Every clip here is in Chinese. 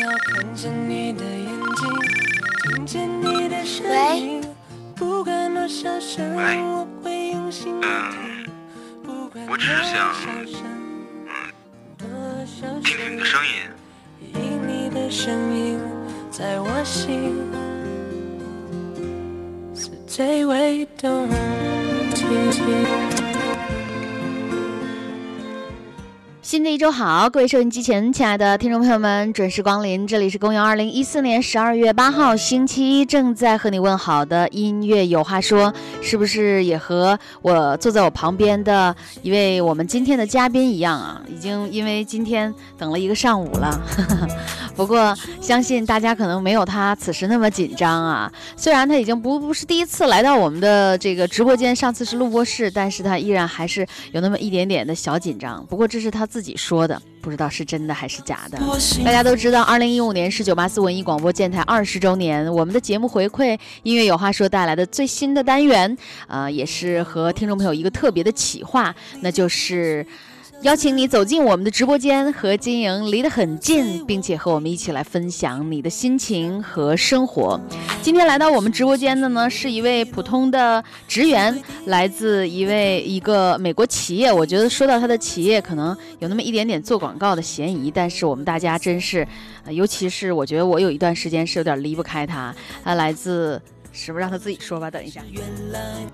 要看着你的眼睛，听见你的声音。不管多少声，我会用心嗯，我只是想，嗯，听听你的声音。因你的声音，在我心是最为动听。新的一周好，各位收音机前亲爱的听众朋友们，准时光临，这里是公元二零一四年十二月八号星期一，正在和你问好的音乐有话说，是不是也和我坐在我旁边的一位我们今天的嘉宾一样啊？已经因为今天等了一个上午了，不过相信大家可能没有他此时那么紧张啊。虽然他已经不不是第一次来到我们的这个直播间，上次是录播室，但是他依然还是有那么一点点的小紧张。不过这是他自己说的，不知道是真的还是假的。大家都知道，二零一五年是九八四文艺广播电台二十周年，我们的节目回馈音乐有话说带来的最新的单元，呃，也是和听众朋友一个特别的企划，那就是。邀请你走进我们的直播间，和金莹离得很近，并且和我们一起来分享你的心情和生活。今天来到我们直播间的呢，是一位普通的职员，来自一位一个美国企业。我觉得说到他的企业，可能有那么一点点做广告的嫌疑，但是我们大家真是，呃尤其是我觉得我有一段时间是有点离不开他。他来自。是不是让他自己说吧？等一下，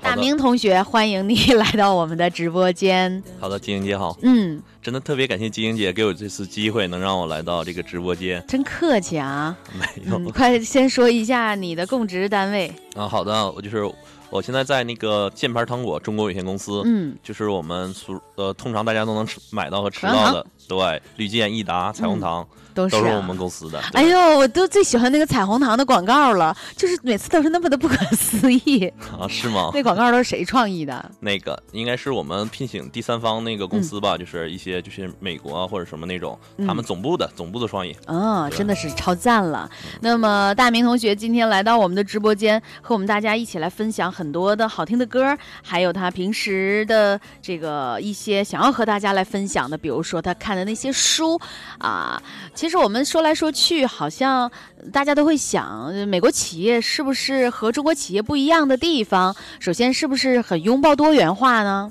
大明同学，欢迎你 来到我们的直播间。好的，金英姐好。嗯，真的特别感谢金英姐给我这次机会，能让我来到这个直播间。真客气啊！没有，嗯，快先说一下你的供职单位。啊，好的，我就是我现在在那个箭牌糖果中国有限公司，嗯，就是我们所呃通常大家都能吃买到和吃到的，对，绿箭、益达、彩虹糖。都是、啊、都是我们公司的。哎呦，我都最喜欢那个彩虹糖的广告了，就是每次都是那么的不可思议 啊？是吗？那广告都是谁创意的？那个应该是我们聘请第三方那个公司吧，嗯、就是一些就是美国啊或者什么那种，他们总部的、嗯、总部的创意。哦，真的是超赞了。那么大明同学今天来到我们的直播间，和我们大家一起来分享很多的好听的歌，还有他平时的这个一些想要和大家来分享的，比如说他看的那些书啊。其实我们说来说。去好像大家都会想，美国企业是不是和中国企业不一样的地方？首先，是不是很拥抱多元化呢？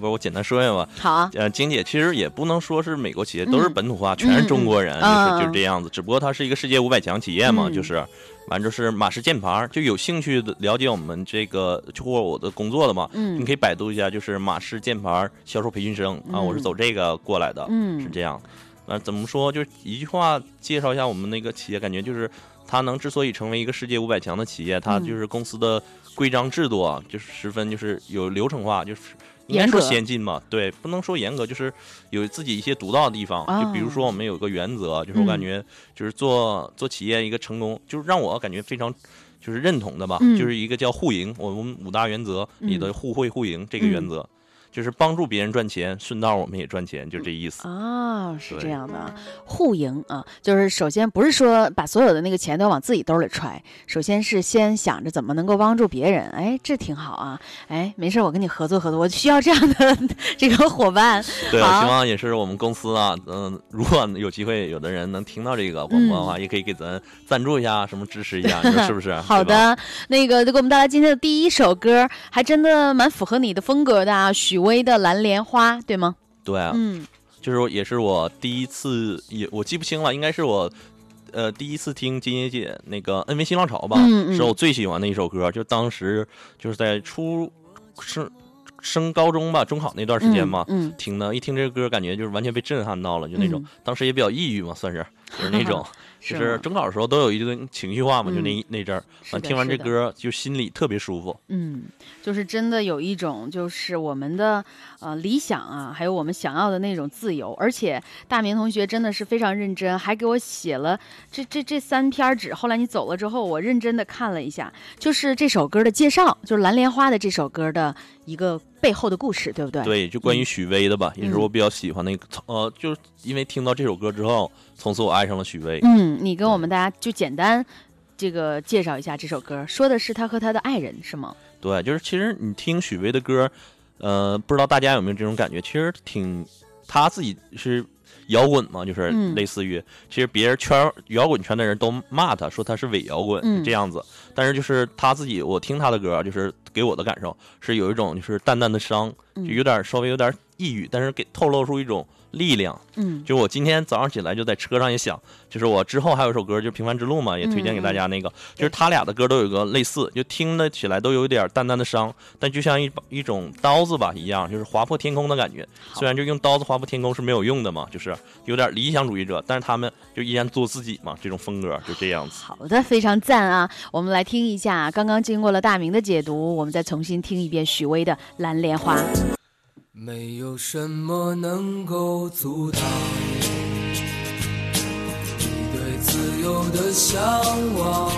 不是，我简单说一下吧。好啊，呃，晶姐其实也不能说是美国企业都是本土化，嗯、全是中国人，嗯、就是就是这样子。只不过它是一个世界五百强企业嘛，嗯、就是，完就是马氏键盘，就有兴趣的了解我们这个或我的工作的嘛，嗯，你可以百度一下，就是马氏键盘销售培训生啊，我是走这个过来的，嗯，是这样。那怎么说？就是一句话介绍一下我们那个企业，感觉就是它能之所以成为一个世界五百强的企业，它就是公司的规章制度啊，就是十分就是有流程化，就是应该说先进嘛。对，不能说严格，就是有自己一些独到的地方。哦、就比如说我们有个原则，就是我感觉就是做做企业一个成功，就是让我感觉非常就是认同的吧，嗯、就是一个叫互赢，我们五大原则里的互惠互赢这个原则。嗯就是帮助别人赚钱，顺道我们也赚钱，就这意思啊，是这样的，互赢啊，就是首先不是说把所有的那个钱都往自己兜里揣，首先是先想着怎么能够帮助别人，哎，这挺好啊，哎，没事，我跟你合作合作，我需要这样的 这个伙伴。对，我希望也是我们公司啊，嗯，如果有机会有的人能听到这个广播的话，嗯、也可以给咱赞助一下，什么支持一下，你说是不是？好的，那个就给我们带来今天的第一首歌，还真的蛮符合你的风格的啊，许。薇的蓝莲花，对吗？对啊，嗯，就是也是我第一次，也我记不清了，应该是我，呃，第一次听金姐姐那个《恩威新浪潮》吧，嗯嗯是我最喜欢的一首歌。就当时就是在初升升高中吧，中考那段时间嘛，嗯，嗯听的，一听这个歌，感觉就是完全被震撼到了，就那种，嗯、当时也比较抑郁嘛，算是就是那种。就是中考的时候都有一个情绪化嘛，嗯、就那那阵儿，完听完这歌就心里特别舒服。嗯，就是真的有一种就是我们的呃理想啊，还有我们想要的那种自由。而且大明同学真的是非常认真，还给我写了这这这三篇纸。后来你走了之后，我认真的看了一下，就是这首歌的介绍，就是《蓝莲花》的这首歌的一个背后的故事，对不对？对，就关于许巍的吧，嗯、也是我比较喜欢的一个。呃，就是因为听到这首歌之后，从此我爱上了许巍。嗯。你跟我们大家就简单这个介绍一下这首歌，说的是他和他的爱人是吗？对，就是其实你听许巍的歌，呃，不知道大家有没有这种感觉？其实挺他自己是摇滚嘛，就是嗯类似于，其实别人圈摇滚圈的人都骂他说他是伪摇滚、嗯这样子，但是就是他自己，我听他的歌，就是给我的感受是有一种就是淡淡的伤，就有点稍微有点抑郁，但是给透露出一种力量。嗯就我今天早上起来就在车上也想，就是我之后还有一首歌，就《平凡之路》嘛，也推荐给大家那个，就是他俩的歌都有个类似，就听得起来都有一点淡淡的伤，但就像一把一种刀子吧一样，就是划破天空的感觉。虽然就用刀子划破天空是没有用的嘛，就是有点理想主义者，但是他们就依然做自己嘛，这种风格就这样子。好的，非常赞啊！我们来听一下，刚刚经过了大明的解读，我们再重新听一遍许巍的《蓝莲花》。没有什么能够阻挡你对自由的向往，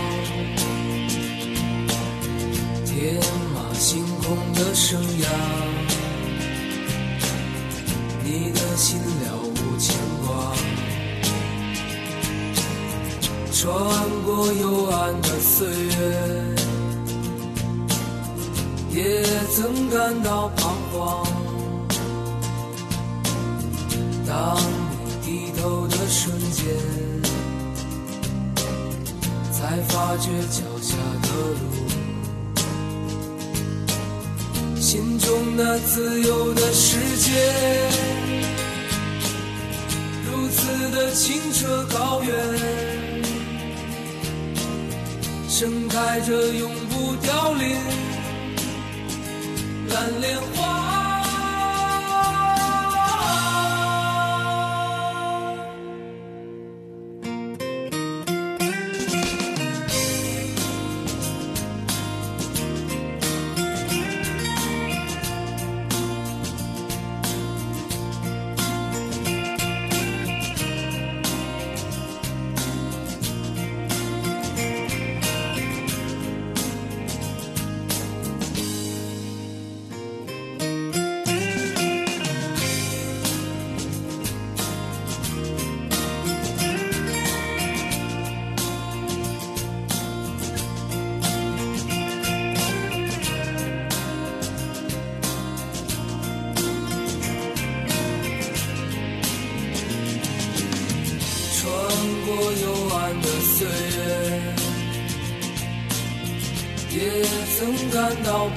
天马行空的生涯，你的心了无牵挂，穿过幽暗的岁月。也曾感到彷徨。当你低头的瞬间，才发觉脚下的路，心中那自由的世界，如此的清澈高远，盛开着永不凋零蓝莲花。到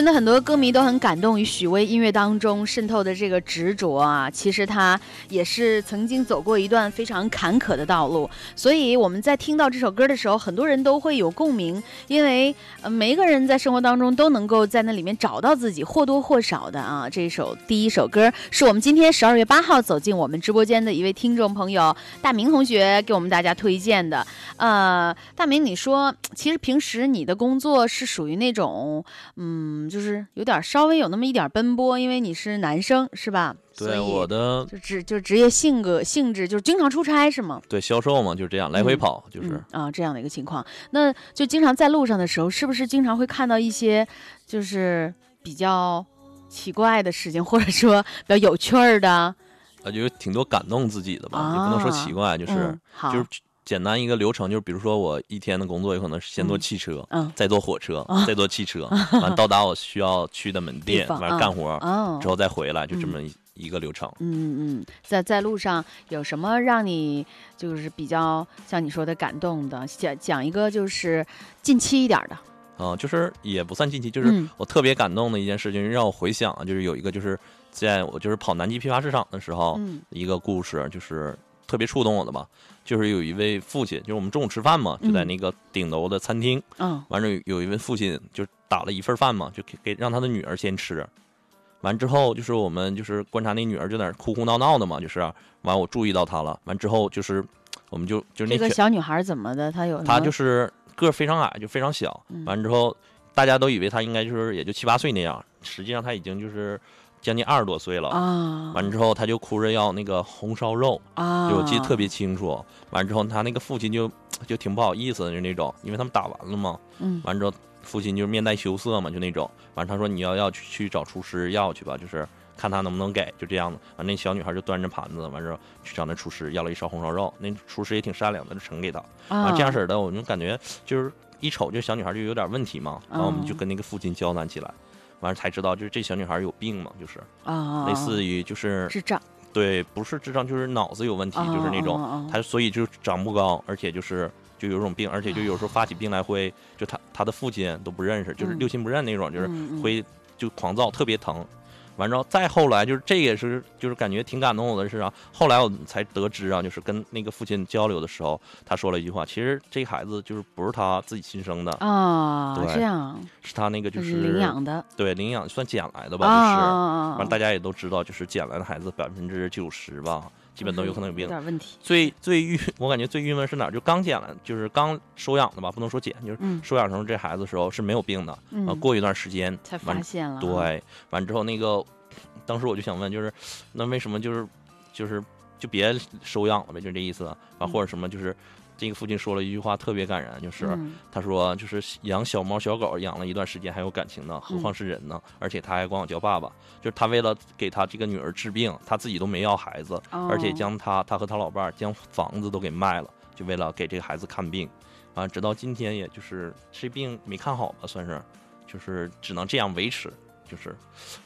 真的很多歌迷都很感动于许巍音乐当中渗透的这个执着啊，其实他也是曾经走过一段非常坎坷的道路，所以我们在听到这首歌的时候，很多人都会有共鸣，因为每一个人在生活当中都能够在那里面找到自己或多或少的啊。这首第一首歌是我们今天十二月八号走进我们直播间的一位听众朋友大明同学给我们大家推荐的。呃，大明，你说其实平时你的工作是属于那种嗯。就是有点稍微有那么一点奔波，因为你是男生是吧？对，我的就职就职业性格性质就是经常出差是吗？对，销售嘛，就是这样来回跑，就是啊这样的一个情况。那就经常在路上的时候，是不是经常会看到一些就是比较奇怪的事情，或者说比较有趣儿的？啊，就挺多感动自己的吧，也不能说奇怪，就是就是。简单一个流程就是，比如说我一天的工作有可能是先坐汽车，嗯，再坐火车，再坐汽车，完到达我需要去的门店，完干活，之后再回来，就这么一个流程。嗯嗯，在在路上有什么让你就是比较像你说的感动的？讲讲一个就是近期一点的。啊，就是也不算近期，就是我特别感动的一件事情，让我回想，就是有一个就是在我就是跑南极批发市场的时候，嗯。一个故事，就是特别触动我的吧。就是有一位父亲，就是我们中午吃饭嘛，就在那个顶楼的餐厅。嗯，完了有一位父亲就打了一份饭嘛，就给给让他的女儿先吃。完之后就是我们就是观察那女儿就在那哭哭闹闹的嘛，就是完我注意到她了。完之后就是我们就就那个小女孩怎么的？她有她就是个非常矮，就非常小。完之后大家都以为她应该就是也就七八岁那样，实际上她已经就是。将近二十多岁了啊！完之后，他就哭着要那个红烧肉啊！我记得特别清楚。完之后，他那个父亲就就挺不好意思的，就那种，因为他们打完了嘛。嗯。完之后，父亲就面带羞涩嘛，就那种。完，他说：“你要要去去找厨师要去吧，就是看他能不能给，就这样子。”完，那小女孩就端着盘子，完之后去找那厨师要了一勺红烧肉。那厨师也挺善良的，就盛给他。啊。这样式的，我就感觉就是一瞅，就小女孩就有点问题嘛。然后我们就跟那个父亲交谈起来。完了才知道，就是这小女孩有病嘛，就是啊，类似于就是智障，对，不是智障，就是脑子有问题，就是那种，她所以就长不高，而且就是就有种病，而且就有时候发起病来会，就她她的父亲都不认识，就是六亲不认那种，就是会就狂躁，特别疼。完之后，再后来就是这也是就是感觉挺感动我的是啊。后来我才得知啊，就是跟那个父亲交流的时候，他说了一句话：其实这孩子就是不是他自己亲生的啊，这样是他那个就是领养的，对，领养算捡来的吧，就是。完大家也都知道，就是捡来的孩子百分之九十吧。基本都有可能有病，有点问题。最最郁，我感觉最郁闷是哪儿？就刚捡了，就是刚收养的吧，不能说捡，就是收养成这孩子的时候是没有病的。啊，过一段时间才发现了。对，完之后那个，当时我就想问，就是那为什么就是就是就别收养了呗？就这意思啊，或者什么就是。这个父亲说了一句话特别感人，就是他说，就是养小猫小狗养了一段时间还有感情呢，何况是人呢？而且他还管我叫爸爸，就是他为了给他这个女儿治病，他自己都没要孩子，而且将他他和他老伴儿将房子都给卖了，就为了给这个孩子看病，啊，直到今天也就是这病没看好吧，算是，就是只能这样维持，就是，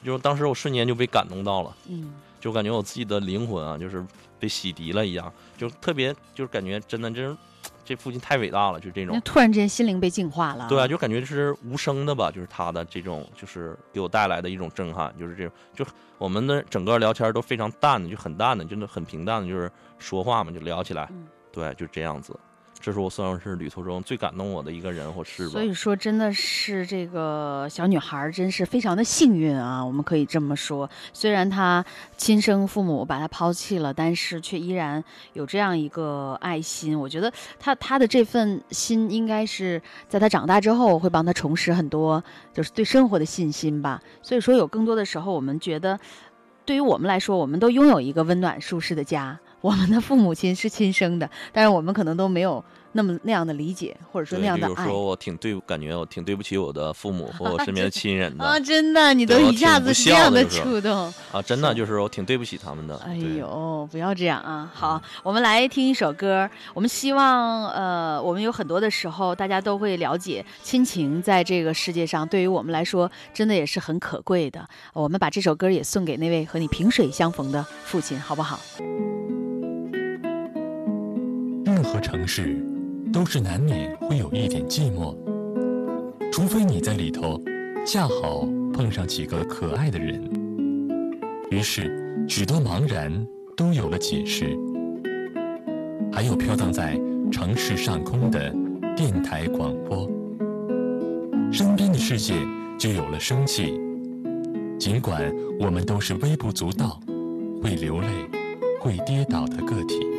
就是当时我瞬间就被感动到了，嗯，就感觉我自己的灵魂啊，就是。被洗涤了一样，就特别就是感觉真的，这这父亲太伟大了，就这种。突然之间心灵被净化了。对啊，就感觉是无声的吧，就是他的这种，就是给我带来的一种震撼，就是这种，就我们的整个聊天都非常淡的，就很淡的，真的很平淡的，就是说话嘛，就聊起来，对，就这样子。这是我算是旅途中最感动我的一个人或事吧。所以说，真的是这个小女孩真是非常的幸运啊！我们可以这么说。虽然她亲生父母把她抛弃了，但是却依然有这样一个爱心。我觉得她她的这份心，应该是在她长大之后会帮她重拾很多，就是对生活的信心吧。所以说，有更多的时候，我们觉得，对于我们来说，我们都拥有一个温暖舒适的家。我们的父母亲是亲生的，但是我们可能都没有那么那样的理解，或者说那样的爱。有时候我挺对，感觉我挺对不起我的父母 和我身边的亲人的啊！真的，你都一下子这样的触动啊！真的就是我挺对不起他们的。哎呦，不要这样啊！好，我们来听一首歌。我们希望，呃，我们有很多的时候，大家都会了解亲情，在这个世界上，对于我们来说，真的也是很可贵的。我们把这首歌也送给那位和你萍水相逢的父亲，好不好？任何城市都是难免会有一点寂寞，除非你在里头恰好碰上几个可爱的人，于是许多茫然都有了解释。还有飘荡在城市上空的电台广播，身边的世界就有了生气。尽管我们都是微不足道、会流泪、会跌倒的个体。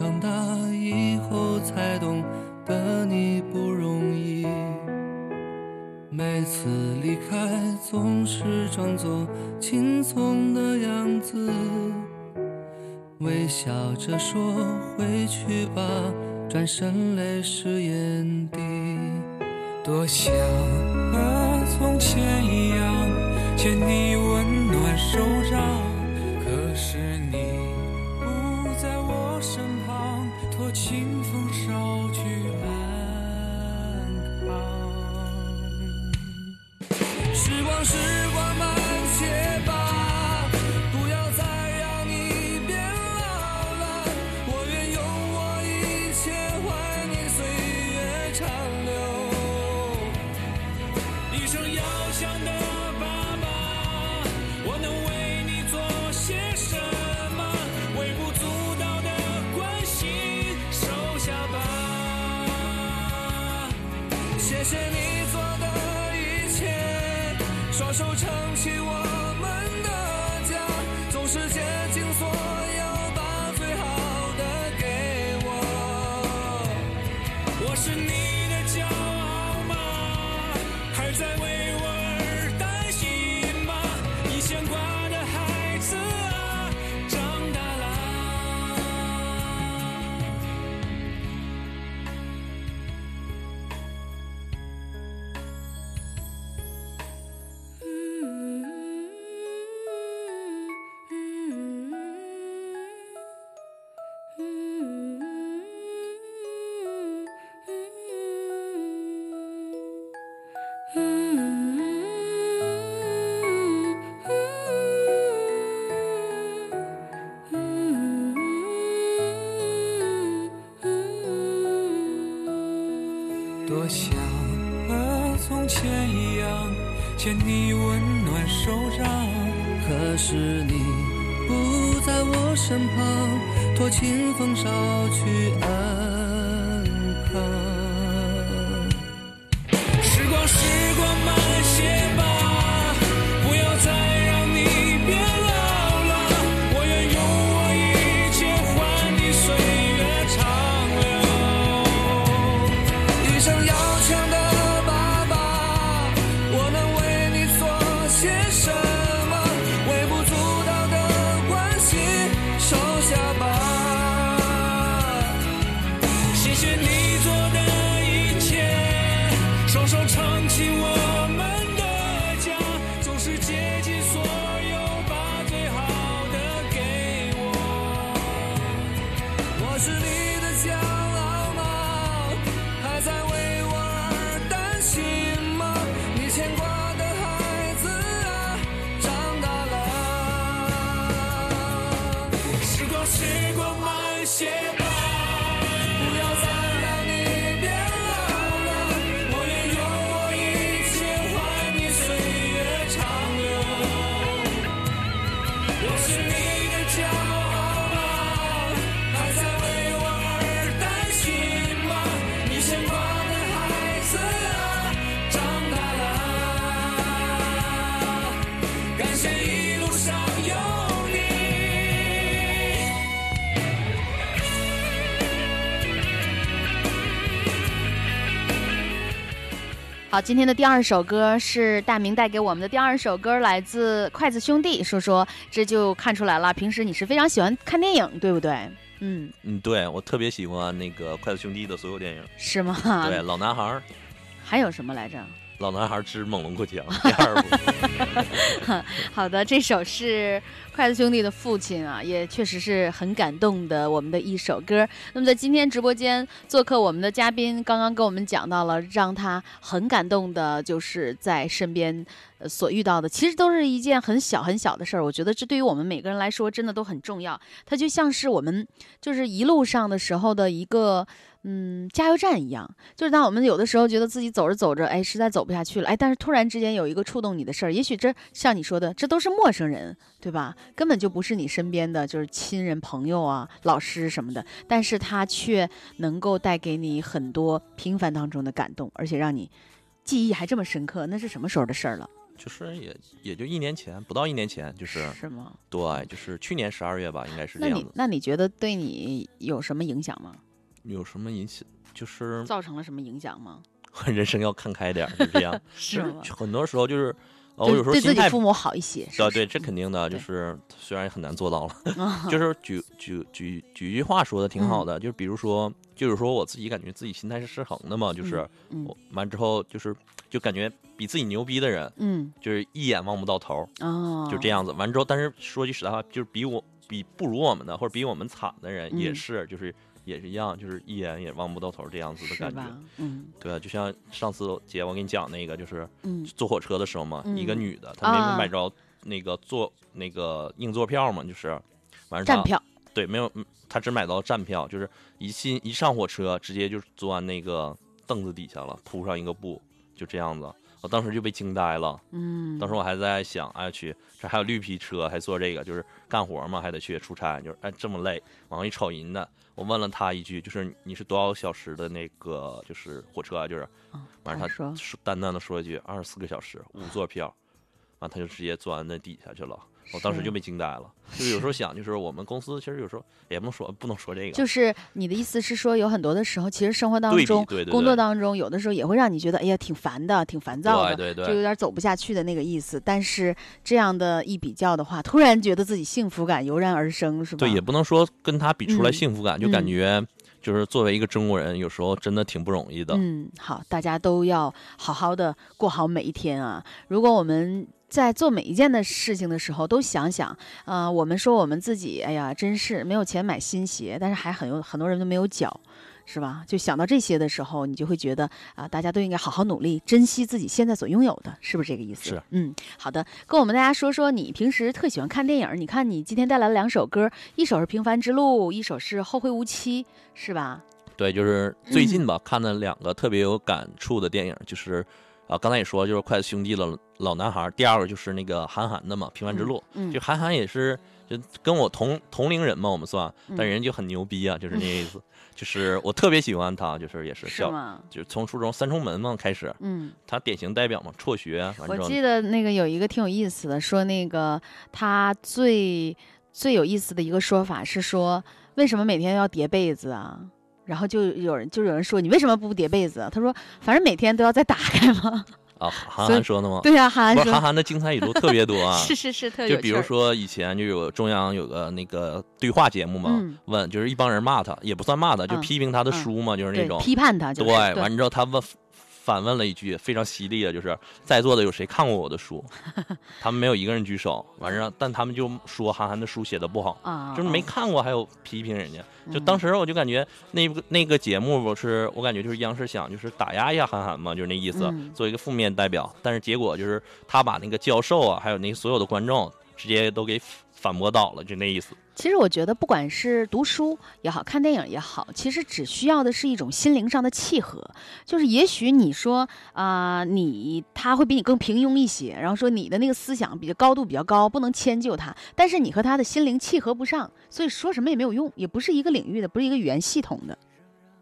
长大以后才懂得你不容易。每次离开总是装作轻松的样子，微笑着说回去吧，转身泪湿眼底。多想和从前一样牵你温暖手掌，身旁，托清风捎去安好，今天的第二首歌是大明带给我们的第二首歌，来自筷子兄弟。说说，这就看出来了，平时你是非常喜欢看电影，对不对？嗯，嗯，对我特别喜欢那个筷子兄弟的所有电影，是吗？对，老男孩儿，还有什么来着？老男孩之猛龙过江第二部。好的，这首是筷子兄弟的父亲啊，也确实是很感动的我们的一首歌。那么在今天直播间做客我们的嘉宾，刚刚跟我们讲到了让他很感动的，就是在身边所遇到的，其实都是一件很小很小的事儿。我觉得这对于我们每个人来说，真的都很重要。它就像是我们就是一路上的时候的一个。嗯，加油站一样，就是当我们有的时候觉得自己走着走着，哎，实在走不下去了，哎，但是突然之间有一个触动你的事儿，也许这像你说的，这都是陌生人，对吧？根本就不是你身边的就是亲人、朋友啊、老师什么的，但是他却能够带给你很多平凡当中的感动，而且让你记忆还这么深刻，那是什么时候的事儿了？就是也也就一年前，不到一年前，就是是吗？对，就是去年十二月吧，应该是这那你样子。那你觉得对你有什么影响吗？有什么影响？就是造成了什么影响吗？人生要看开点儿，是这样。是吗？很多时候就是，呃，我有时候对自己父母好一些，是对对，这肯定的，就是虽然也很难做到了，啊就是举举举举一句话说的挺嗯好的，就是比如说，就是说我自己感觉自己心态是失衡的嘛，就是嗯我完之后就是就感觉比自己牛逼的人，嗯就是一眼望不到头，哦，就这样子。完之后，但是说句实在话，就是比我比不如我们的或者比我们惨的人也嗯是，就是也是一样，就是一眼也望不到头这样子的感觉。？嗯对啊，就像上次姐我给你讲那个，就是嗯坐火车的时候嘛，一个嗯女的，她没啊有买着那个坐那个硬座票嘛，就是完站票，对，没有，嗯她只买到站票，就是一进一上火车，直接就钻那个凳子底下了，铺上一个布，就这样子。我当时就被惊呆了，嗯，当时我还在想，哎去，这还有绿皮车，还坐这个，就是干活嘛，还得去出差，就是哎这么累。往上一瞅人呢，我问了他一句，就是你是多少小时的那个就是火车啊？就是，嗯完事他说淡淡的说一句二十四个小时五座票，完他就直接钻那底下去了。我当时就被惊呆了，就是有时候想，就是我们公司其实有时候也不能说不能说这个，就是你的意思是说，有很多的时候，其实生活当中、对对工作当中，有的时候也会让你觉得，哎呀，挺烦的，挺烦躁的，对对对就有点走不下去的那个意思。但是这样的一比较的话，突然觉得自己幸福感油然而生，是吧？对，也不能说跟他比出来嗯幸福感，就感嗯觉就是作为一个中国人，有时候真的挺不容易的。嗯，好，大家都要好好的过好每一天啊。如果我们在做每一件的事情的时候，都想想，呃，我们说我们自己，哎呀，真是没有钱买新鞋，但是还很有很多人都没有脚。是吧？就想到这些的时候，你就会觉得啊、大家都应该好好努力，珍惜自己现在所拥有的，是不是这个意思？是。嗯，好的，跟我们大家说说你平时特喜欢看电影儿。你看你今天带来了两首歌，一首是《平凡之路》，一首是《后会无期》，是吧？对，就是最嗯近吧，看了两个特别有感触的电影，就是啊，刚才也说，就是筷子兄弟的老男孩，第二个就是那个韩寒的嘛，《平凡之路》嗯，就韩寒也是就跟我同同龄人嘛，我们算，但嗯人就很牛逼啊，就是那意思。就是我特别喜欢他，就是也是小，是吗？就是从初中三重门嘛开始，嗯。他典型代表嘛，辍学完之后，我记得那个有一个挺有意思的，说那个他最最有意思的一个说法是说，为什么每天要叠被子啊？然后就有人就有人说你为什么不叠被子啊？他说反正每天都要再打开嘛。啊，韩 寒说的吗？对呀、韩寒说韩寒的精彩语录特别多啊，是是是特有就比如说以前就有中央有个那个对话节目嘛，嗯问就是一帮人骂他，也不算骂他，就嗯批评他的嗯书嘛，就是那对种批判他就是，对完之后他问反问了一句非常犀利的，就是在座的有谁看过我的书？他们没有一个人举手，完事儿但他们就说韩寒的书写的不好。啊，就是没啊看过，还有批评人家。就嗯当时我就感觉那个那个节目，不是我感觉就是央视想就是打压一下韩寒嘛，就是那意思，嗯做一个负面代表。但是结果就是他把那个教授啊，还有那所有的观众直接都给反驳倒了，就那意思。其实我觉得，不管是读书也好看电影也好，其实只需要的是一种心灵上的契合。就是也许你说啊、你他会比你更平庸一些，然后说你的那个思想比较高度比较高，不能迁就他，但是你和他的心灵契合不上，所以说什么也没有用，也不是一个领域的，不是一个语言系统的。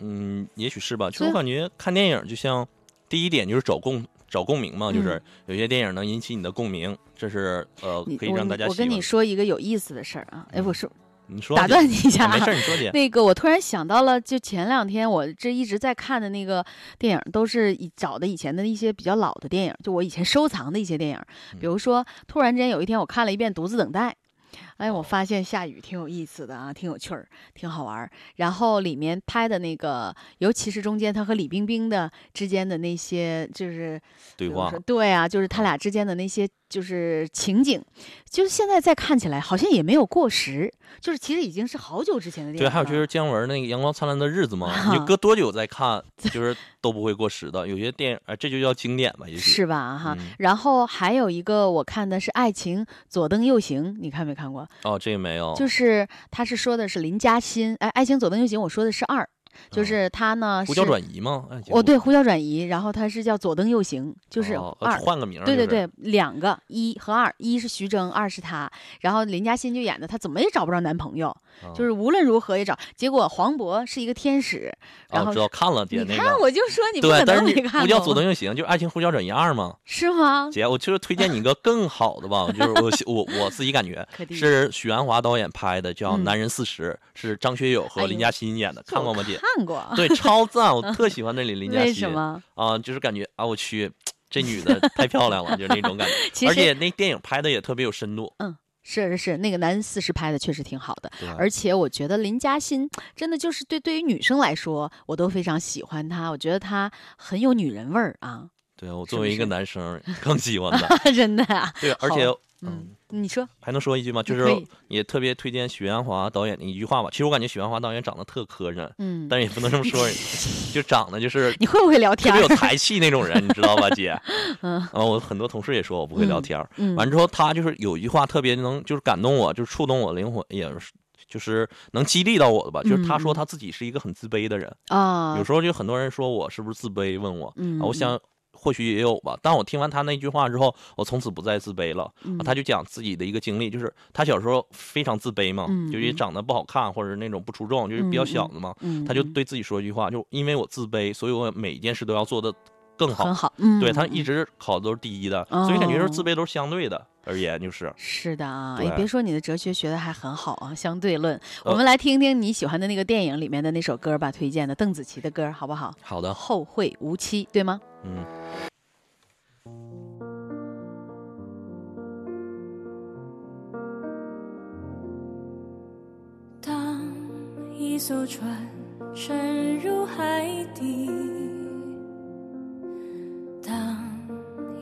嗯，也许是吧。就所以我感觉看电影就像第一点就是找共找共鸣嘛，就是有些电影能引起你的共鸣，这是呃可以让大家我我跟你。说一个有意思的事儿啊，哎，我说你说打断你一下、啊没事，你说姐。那个，我突然想到了，就前两天我这一直在看的那个电影，都是以找的以前的一些比较老的电影，就我以前收藏的一些电影。比如说，突然之间有一天我看了一遍《独自等待》，哎，我发现下雨挺有意思的啊，挺有趣儿，挺好玩儿。然后里面拍的那个，尤其是中间他和李冰冰的之间的那些，就是对话对啊，就是他俩之间的那些就是情景，就是现在再看起来好像也没有过时，就是其实已经是好久之前的电影对，还有就是姜文那个《阳光灿烂的日子》嘛，啊你 搁多久再看，就是都不会过时的。有些电影，呃，这就叫经典吧，也许。是吧？哈，嗯然后还有一个我看的是《爱情左灯右行》，你看没看过？哦，这个没有。就是他是说的是林嘉欣，哎，《爱情左边右行》我说的是二，就是他呢是哦胡椒转移吗？哎，哦，对，呼叫转移，然后他是叫左灯右行，就是二。换个名儿。对对对，两个一和二，一是徐峥，二是他。然后林嘉欣就演的，她怎么也找不着男朋友，啊就是无论如何也找。结果黄渤是一个天使，然哦，后知道看了姐那你看，个。我就说你不对可，但是你能没看呼叫左灯右行，就是《爱情呼叫转移二》吗。是吗？姐，我就是推荐你一个更好的吧，就是我我我自己感觉 是许鞍华导演拍的，叫《嗯男人四十》，是张学友和林嘉欣演的，看过吗，姐？看过。对，超赞，我特喜欢那里林嘉 为欣。什么？啊，就是感觉啊，我去，这女的太漂亮了，就是那种感觉。而且那电影拍的也特别有深度。嗯是是是，那个男人四十拍的确实挺好的。而且我觉得林嘉欣真的就是对对于女生来说，我都非常喜欢她。我觉得她很有女人味儿啊，对我作为一个男生更喜欢的。真的啊。对，而且嗯嗯，，你说还能说一句吗？就是也特别推荐许鞍华导演的一句话吧。其实我感觉许鞍华导演长得特磕碜，嗯，但是也不能这么说人，就长得就是你会不会聊天儿？特别有才气那种人，你知道吧，姐？嗯啊，我很多同事也说我不会聊天。嗯，完之后，他就是有一句话特别能，就是感动我，就是触动我灵魂，也是就是能激励到我的吧。就是他说嗯他自己是一个很自卑的人，啊，有时候就很多人说我是不是自卑，问我，嗯，啊我想或许也有吧。但我听完他那句话之后，我从此不再自卑了。他就讲自己的一个经历，就是他小时候非常自卑嘛，嗯就是长得不好看或者那种不出众，就是比较嗯小的嘛。他就对自己说一句话，就因为我自卑，所以我每一件事都要做的更好。很好，嗯，对他嗯一直考的都是第一的，所以感觉是哦自卑都是相对的而言，就是是的啊，也，别说你的哲学学的还很好啊，相对论。呃我们来听听你喜欢的那个电影里面的那首歌吧，推荐的邓紫棋的歌，好不好？好的，后会无期，对吗？嗯。当一艘船沉入海底，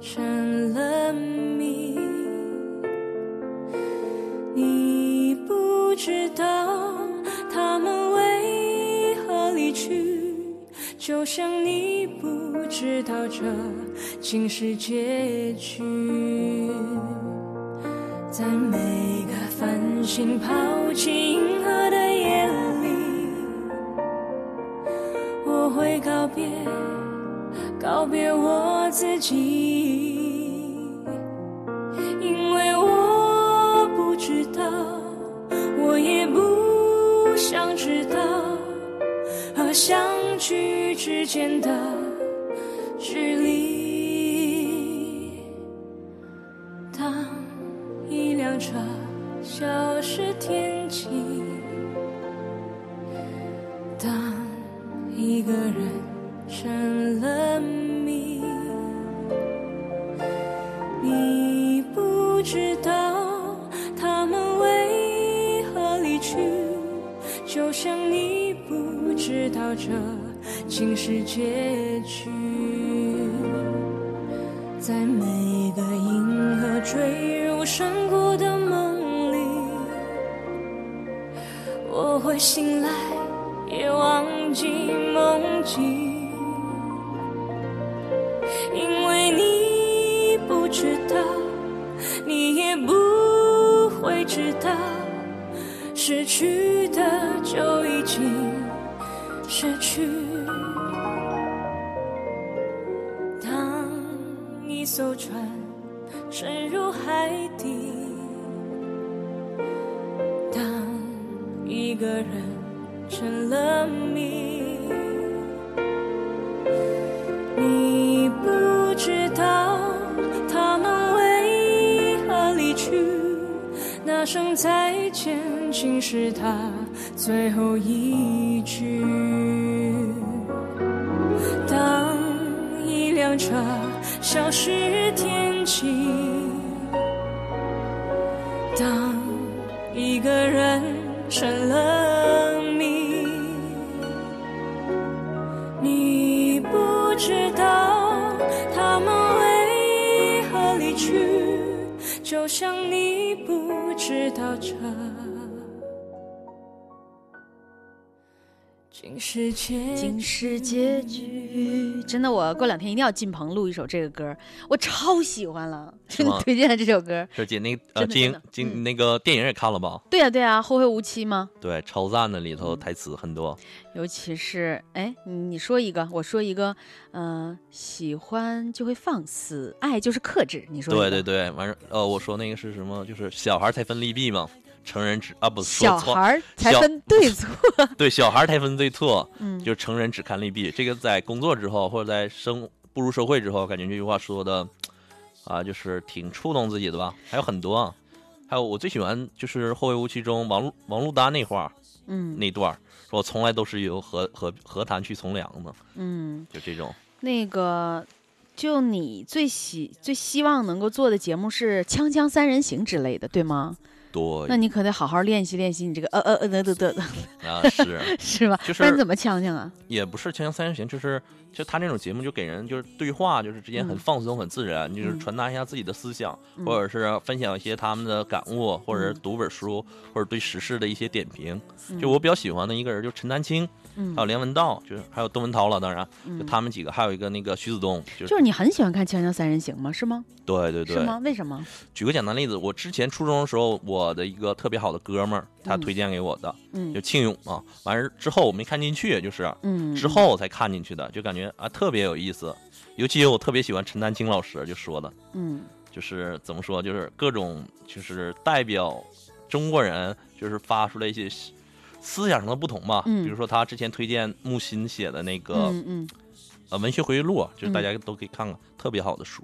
成了谜，你不知道他们为何离去，就像你不知道这竟是结局。在每个繁星抛弃银河的夜里，我会告别，告别我自己，因为我不知道，我也不想知道，和相聚之间的距离。当一辆车消失天际，竟是结局。在每个银河坠入山谷的梦里，我会醒艘船。就像你不知道这。竟是结竟是结局。真的，我过两天一定要进棚录一首这个歌，我超喜欢了，真的推荐的这首歌。这姐那呃金真的真的金嗯那个电影也看了吧？对呀、对呀、后会无期吗？对，超赞的，里头台词很多。尤其是哎，你你说一个，我说一个，嗯、喜欢就会放肆，爱就是克制。你说对对对，完事呃，我说那个是什么？就是小孩才分利弊嘛，成人只啊不说错，小孩儿才分对错。对小孩才分对错，嗯，就是成人只看利弊。这个在工作之后或者在生步入社会之后，感觉这句话说的啊，就是挺触动自己的吧。还有很多啊，还有我最喜欢就是《后会无期》中王王珞丹那话嗯那段，说我从来都是由和和和谈去从良的，嗯，就这种。那个。就你最希最希望能够做的节目是《锵锵三人行》之类的，对吗？那你可得好好练习练习你这个呃呃呃的的的的，啊，是。是吧？就是怎么呛呛啊？也不是《呛呛三人行》，就是就他那种节目就给人就是对话，就是之间很嗯放松、很自然，就是嗯传达一下自己的思想，嗯或者是分享一些他们的感悟，或者是嗯读本书，或者对时事的一些点评。嗯就我比较喜欢的一个人，就陈丹青，嗯还有梁文道，就是还有窦文涛了，当然就嗯他们几个，还有一个那个徐子东，就是就是你很喜欢看《锵锵三人行》吗？是吗？对对对。是吗？为什么？举个简单例子，我之前初中的时候，我的一个特别好的哥们儿，他嗯推荐给我的，嗯就庆勇啊。完事儿之后我没看进去，就是嗯，之后才看进去的，就感觉啊特别有意思。尤其我特别喜欢陈丹青老师就说的，嗯就是怎么说，就是各种就是代表中国人，就是发出来一些思思想上的不同吧。嗯比如说他之前推荐木心写的那个、嗯嗯，呃文学回忆录，就是大嗯家都可以看看，特别好的书。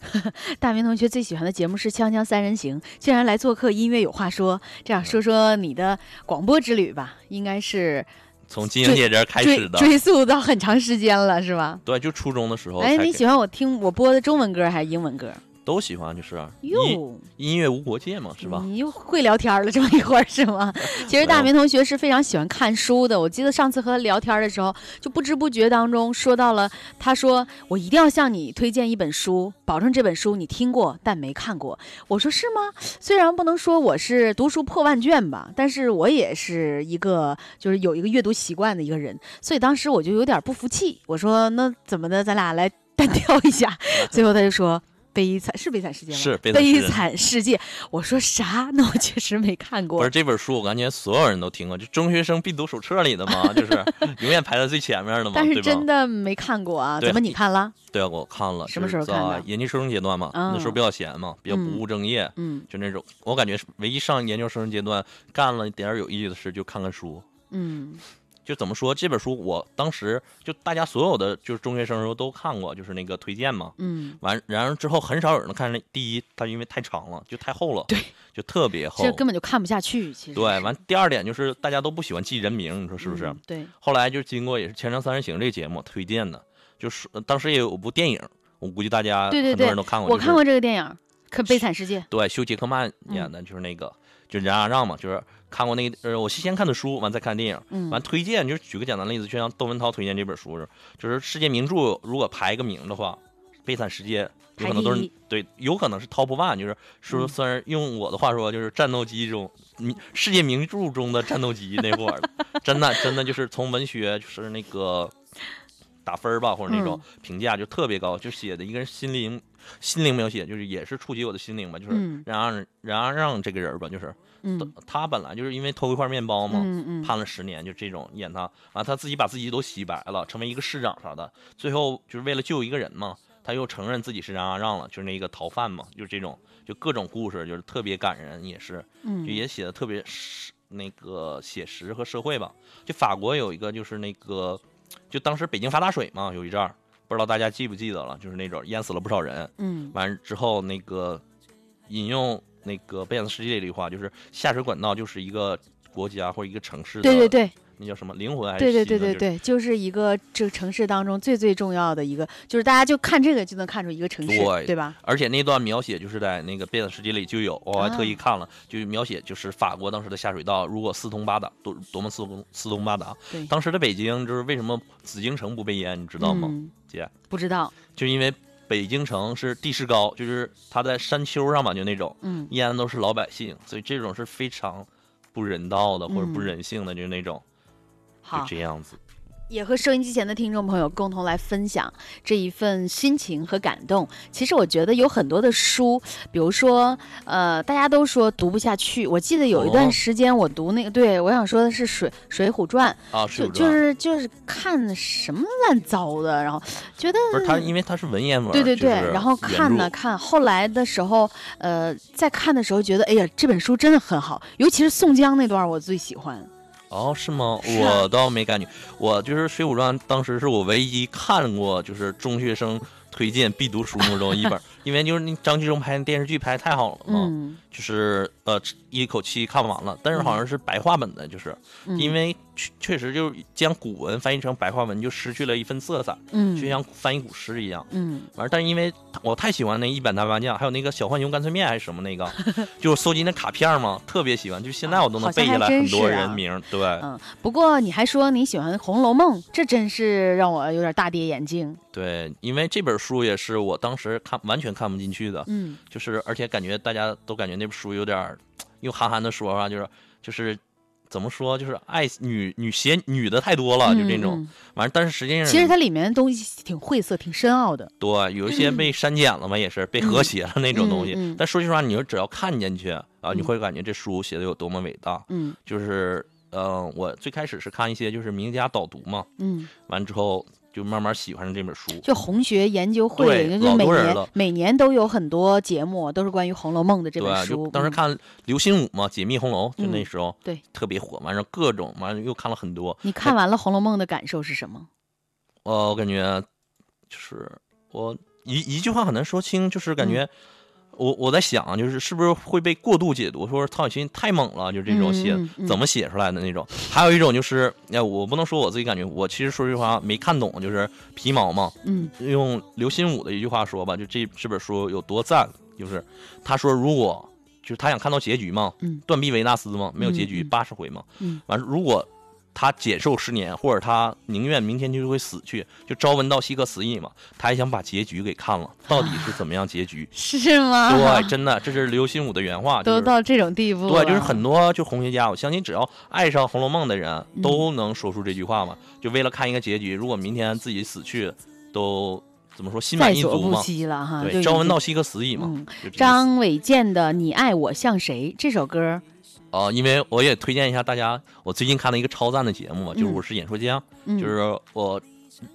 大明同学最喜欢的节目是《锵锵三人行》，竟然来做客，音乐有话说。这样说说你的广播之旅吧，应该是从金鹰姐这儿开始的，追溯到很长时间了，是吧？对，就初中的时候哎，你喜欢我听我播的中文歌还是英文歌？都喜欢，就是音哟，音乐无国界嘛，是吧？你又会聊天了这么一会儿是吗？其实大明同学是非常喜欢看书的。我记得上次和他聊天的时候，就不知不觉当中说到了，他说我一定要向你推荐一本书，保证这本书你听过但没看过。我说是吗？虽然不能说我是读书破万卷吧，但是我也是一个就是有一个阅读习惯的一个人，所以当时我就有点不服气。我说那怎么的，咱俩来单挑一下。最后他就说。悲惨是悲惨世界吗？是悲惨世悲界。我说啥？那我 确实没看过。不是这本书，我感觉所有人都听过，就中学生必读手册里的嘛，就是永远排在最前面的嘛，但是？真的没看过啊？怎么你看了？对啊，我看了，什么时候看的在研究生阶段嘛，嗯那时候比较闲嘛，比较不务正业，嗯就那种，我感觉唯一上研究生阶段干了点儿有意义的事，就看看书。嗯就怎么说这本书，我当时就大家所有的就是中学生时候都看过，就是那个推荐嘛。嗯，完，然后之后很少有人看那第一，它因为太长了，就太厚了，对，就特别厚这。根本就看不下去。其实对，完第二点就是大家都不喜欢记人名，你说是不是？嗯对，后来就经过也是《前程三人行》这个节目推荐的，就是呃当时也有部电影，我估计大家很多人都看过，就是我看过这个电影，可《悲惨世界》。对，休·杰克曼嗯演的就是那个，就冉阿让嘛，就是看过那个，呃，我先看的书，完再看电影，嗯。完推荐，就是举个简单例子，就像窦文涛推荐这本书，就是世界名著，如果排个名的话，《悲惨世界》有可能都是对，有可能是 top one，就是说，嗯。算是用我的话说，就是战斗机中，名世界名著中的战斗机那会儿，真的真的就是从文学就是那个打分儿吧，或者那种嗯。评价就特别高，就写的一个人心灵心灵描写，就是也是触及我的心灵吧，就是嗯冉阿冉阿让这个人吧，就是嗯他本来就是因为偷一块面包嘛，嗯嗯判了十年，就这种演他啊，他自己把自己都洗白了，成为一个市长啥的，最后就是为了救一个人嘛，他又承认自己是冉阿让了，就是那个逃犯嘛，就是这种就各种故事，就是特别感人，也是就嗯也写的特别实那个写实和社会吧。就法国有一个就是那个，就当时北京发大水嘛，有一阵儿，不知道大家记不记得了，就是那种淹死了不少人。嗯完之后，那个引用那个贝恩斯基这句话，就是下水管道就是一个国家或者一个城市的，对对对那叫什么灵魂还是对对对对对，就是一个这个城市当中最最重要的一个，就是大家就看这个就能看出一个城市，对对吧？而且那段描写就是在那个《贝恩斯基》里就有，我还特意啊看了，就是描写就是法国当时的下水道如果四通八达，多多么四通四通八达。对，当时的北京就是为什么紫禁城不被淹，你知道吗？嗯姐，不知道，就因为北京城是地势高，就是它在山丘上嘛，就那种嗯。淹的都是老百姓，所以这种是非常不人道的或者不嗯。人性的，就是那种。就，这样子。也和收音机前的听众朋友共同来分享这一份心情和感动。其实我觉得有很多的书，比如说，呃，大家都说读不下去。我记得有一段哦时间我读那个，对我想说的是水《水浒传啊，》，就就水浒传是就是看什么乱糟的，然后觉得不是它，因为它是文言文儿，对对对，然后看呢看，后来的时候，呃，在看的时候觉得，哎呀，这本书真的很好，尤其是宋江那段我最喜欢。哦，是吗？是啊我倒没感觉，我就是《水浒传》，当时是我唯一看过就是中学生推荐必读书目中一本，因为就是那张纪中拍的电视剧拍得太好了嘛，嗯，就是呃一口气看完了，但是好像是白话本的，就是、嗯因为确确实就是将古文翻译成白话文就失去了一份色彩，嗯就像翻译古诗一样。嗯完事，但是因为我太喜欢那一板大麻将，还有那个小浣熊干脆面还是什么那个，就是搜集那卡片嘛，特别喜欢，就现在我都能背下来很多人名。对，嗯，不过你还说你喜欢《红楼梦》，这真是让我有点大跌眼镜。对，因为这本书也是我当时看完全看不进去的，嗯就是而且感觉大家都感觉那本书有点儿用韩寒的说法，就是就是怎么说，就是爱女女写女的太多了，就这种。嗯完了，但是实际上其实它里面的东西挺晦涩、挺深奥的。对有一些被删减了嘛，也是被和谐了那种东西。嗯嗯但说句实话，你说只要看进去啊，你会感觉这书写的有多么伟大。嗯就是呃，我最开始是看一些就是名家导读嘛，嗯，完之后就慢慢喜欢上这本书。就红学研究会，就每年每年都有很多节目，都是关于《红楼梦》的这本，书。就当时嗯看刘心武嘛，《解密红楼》，就那嗯时候对特别火，完了各种，完了又看了很多。你看完了《红楼梦》的感受是什么？呃，我感觉就是我一一句话很难说清，就是感嗯觉我我在想，就是是不是会被过度解读，说曹雪芹太猛了，就这种写、嗯嗯嗯怎么写出来的那种。还有一种就是，哎，我不能说我自己感觉，我其实说句话没看懂，就是皮毛嘛。嗯用刘心武的一句话说吧，就这这本书有多赞，就是他说如果就是他想看到结局嘛，嗯断臂维纳斯嘛，没有结局，八十回嘛，嗯完如果他减寿十年，或者他宁愿明天就会死去，就朝闻道夕可死矣嘛，他还想把结局给看了，到底是怎么样结局？是吗？对，真的，这是刘心武的原话，就是都到这种地步了。对，就是很多就红学家，我相信只要爱上《红楼梦》的人嗯都能说出这句话嘛。就为了看一个结局，如果明天自己死去，都怎么说心满意足嘛？惜了哈。对，朝闻道夕可死矣嘛。张伟健的《你爱我像谁》这首歌，啊、因为我也推荐一下大家，我最近看了一个超赞的节目嘛，就是嗯。我是演说家，嗯，就是我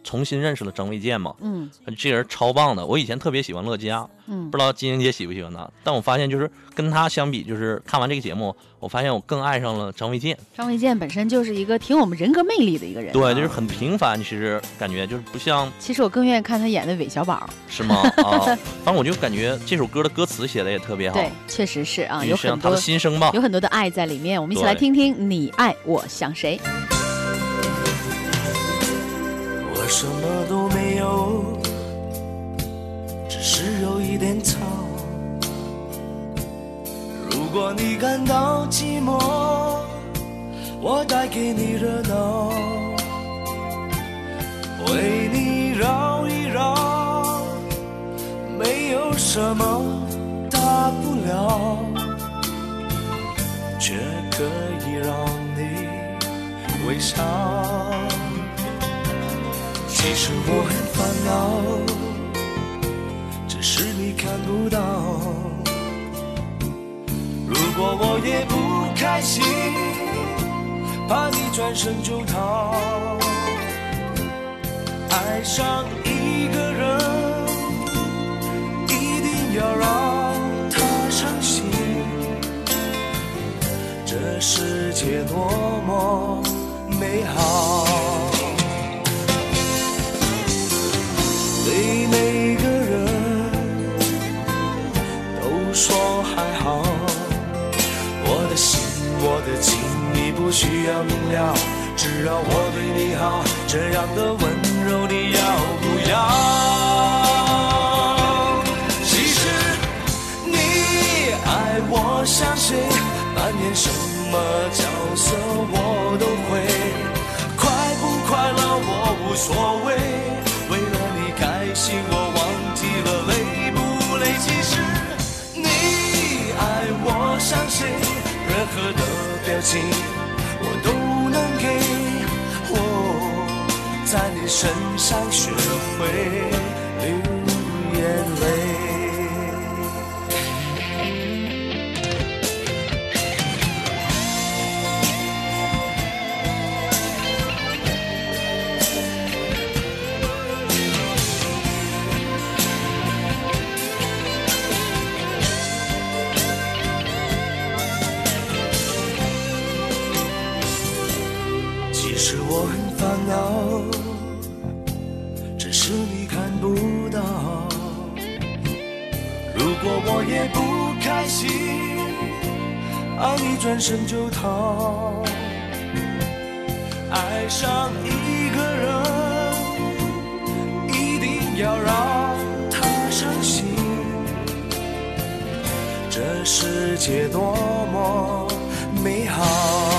重新认识了张卫健嘛，嗯这人超棒的。我以前特别喜欢乐嘉，嗯不知道金英姐喜不喜欢他，但我发现就是跟他相比，就是看完这个节目，我发现我更爱上了张卫健。张卫健本身就是一个挺有人格魅力的一个人、啊，对，就是。很平凡，其实感觉就是不像其实我更愿意看他演的韦小宝，是吗？啊，反正我就感觉这首歌的歌词写的也特别好，对，确实是啊，有很多他的心声吧。有很多的爱在里面。我们一起来听听《你爱我想谁》。我什么都没有，只是有一点草。如果你感到寂寞，我带给你热闹，为你绕一绕，没有什么大不了，却可以让你微笑。其实我很烦恼只是你看不到如果我也不开心怕你转身就逃爱上一个人一定要让他伤心这世界多么美好需要明了，只要我对你好，这样的温柔你要不要？其实你爱我，相信扮演什么角色我都会，快不快乐我无所谓，为了你开心我忘记了累不累。其实你爱我，相信任何的表情。都能给。我在你身上学会流眼泪。很烦恼，只是你看不到。如果我也不开心，爱你转身就逃。爱上一个人，一定要让他伤心。这世界多么美好。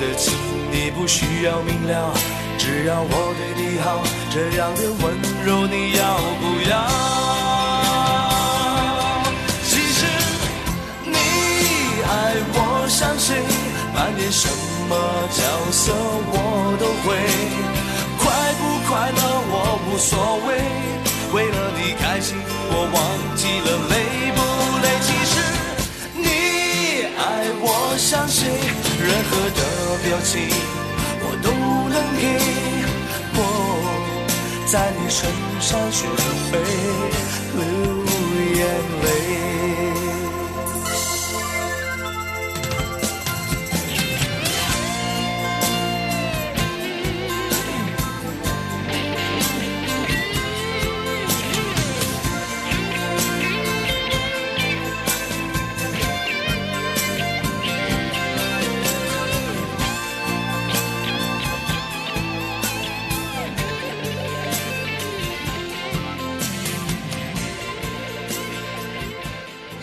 的情，你不需要明了，只要我对你好，这样的温柔你要不要？其实你爱我像谁，扮演什么角色我都会，快不快乐我无所谓。为了你开心，我忘记了累。我相信，任何的表情我都能给。我在你身上学会流眼泪。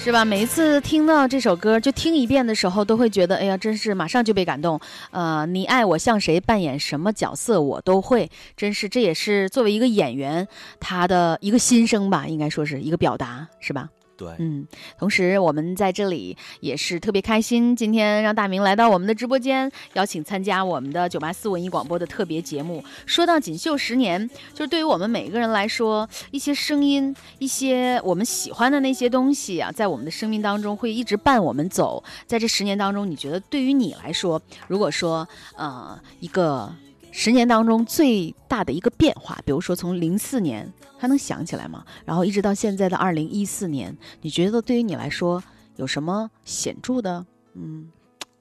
是吧？每一次听到这首歌，就听一遍的时候，都会觉得，哎呀，真是马上就被感动。呃，你爱我像谁，扮演什么角色我都会，真是这也是作为一个演员他的一个心声吧，应该说是一个表达，是吧？对，嗯，同时我们在这里也是特别开心，今天让大明来到我们的直播间，邀请参加我们的九八四文艺广播的特别节目。说到锦绣十年，就是对于我们每一个人来说，一些声音，一些我们喜欢的那些东西啊，在我们的生命当中会一直伴我们走。在这十年当中，你觉得对于你来说，如果说呃一个十年当中最大的一个变化，比如说从零四年。还能想起来吗？然后一直到现在的二零一四年，你觉得对于你来说有什么显著的嗯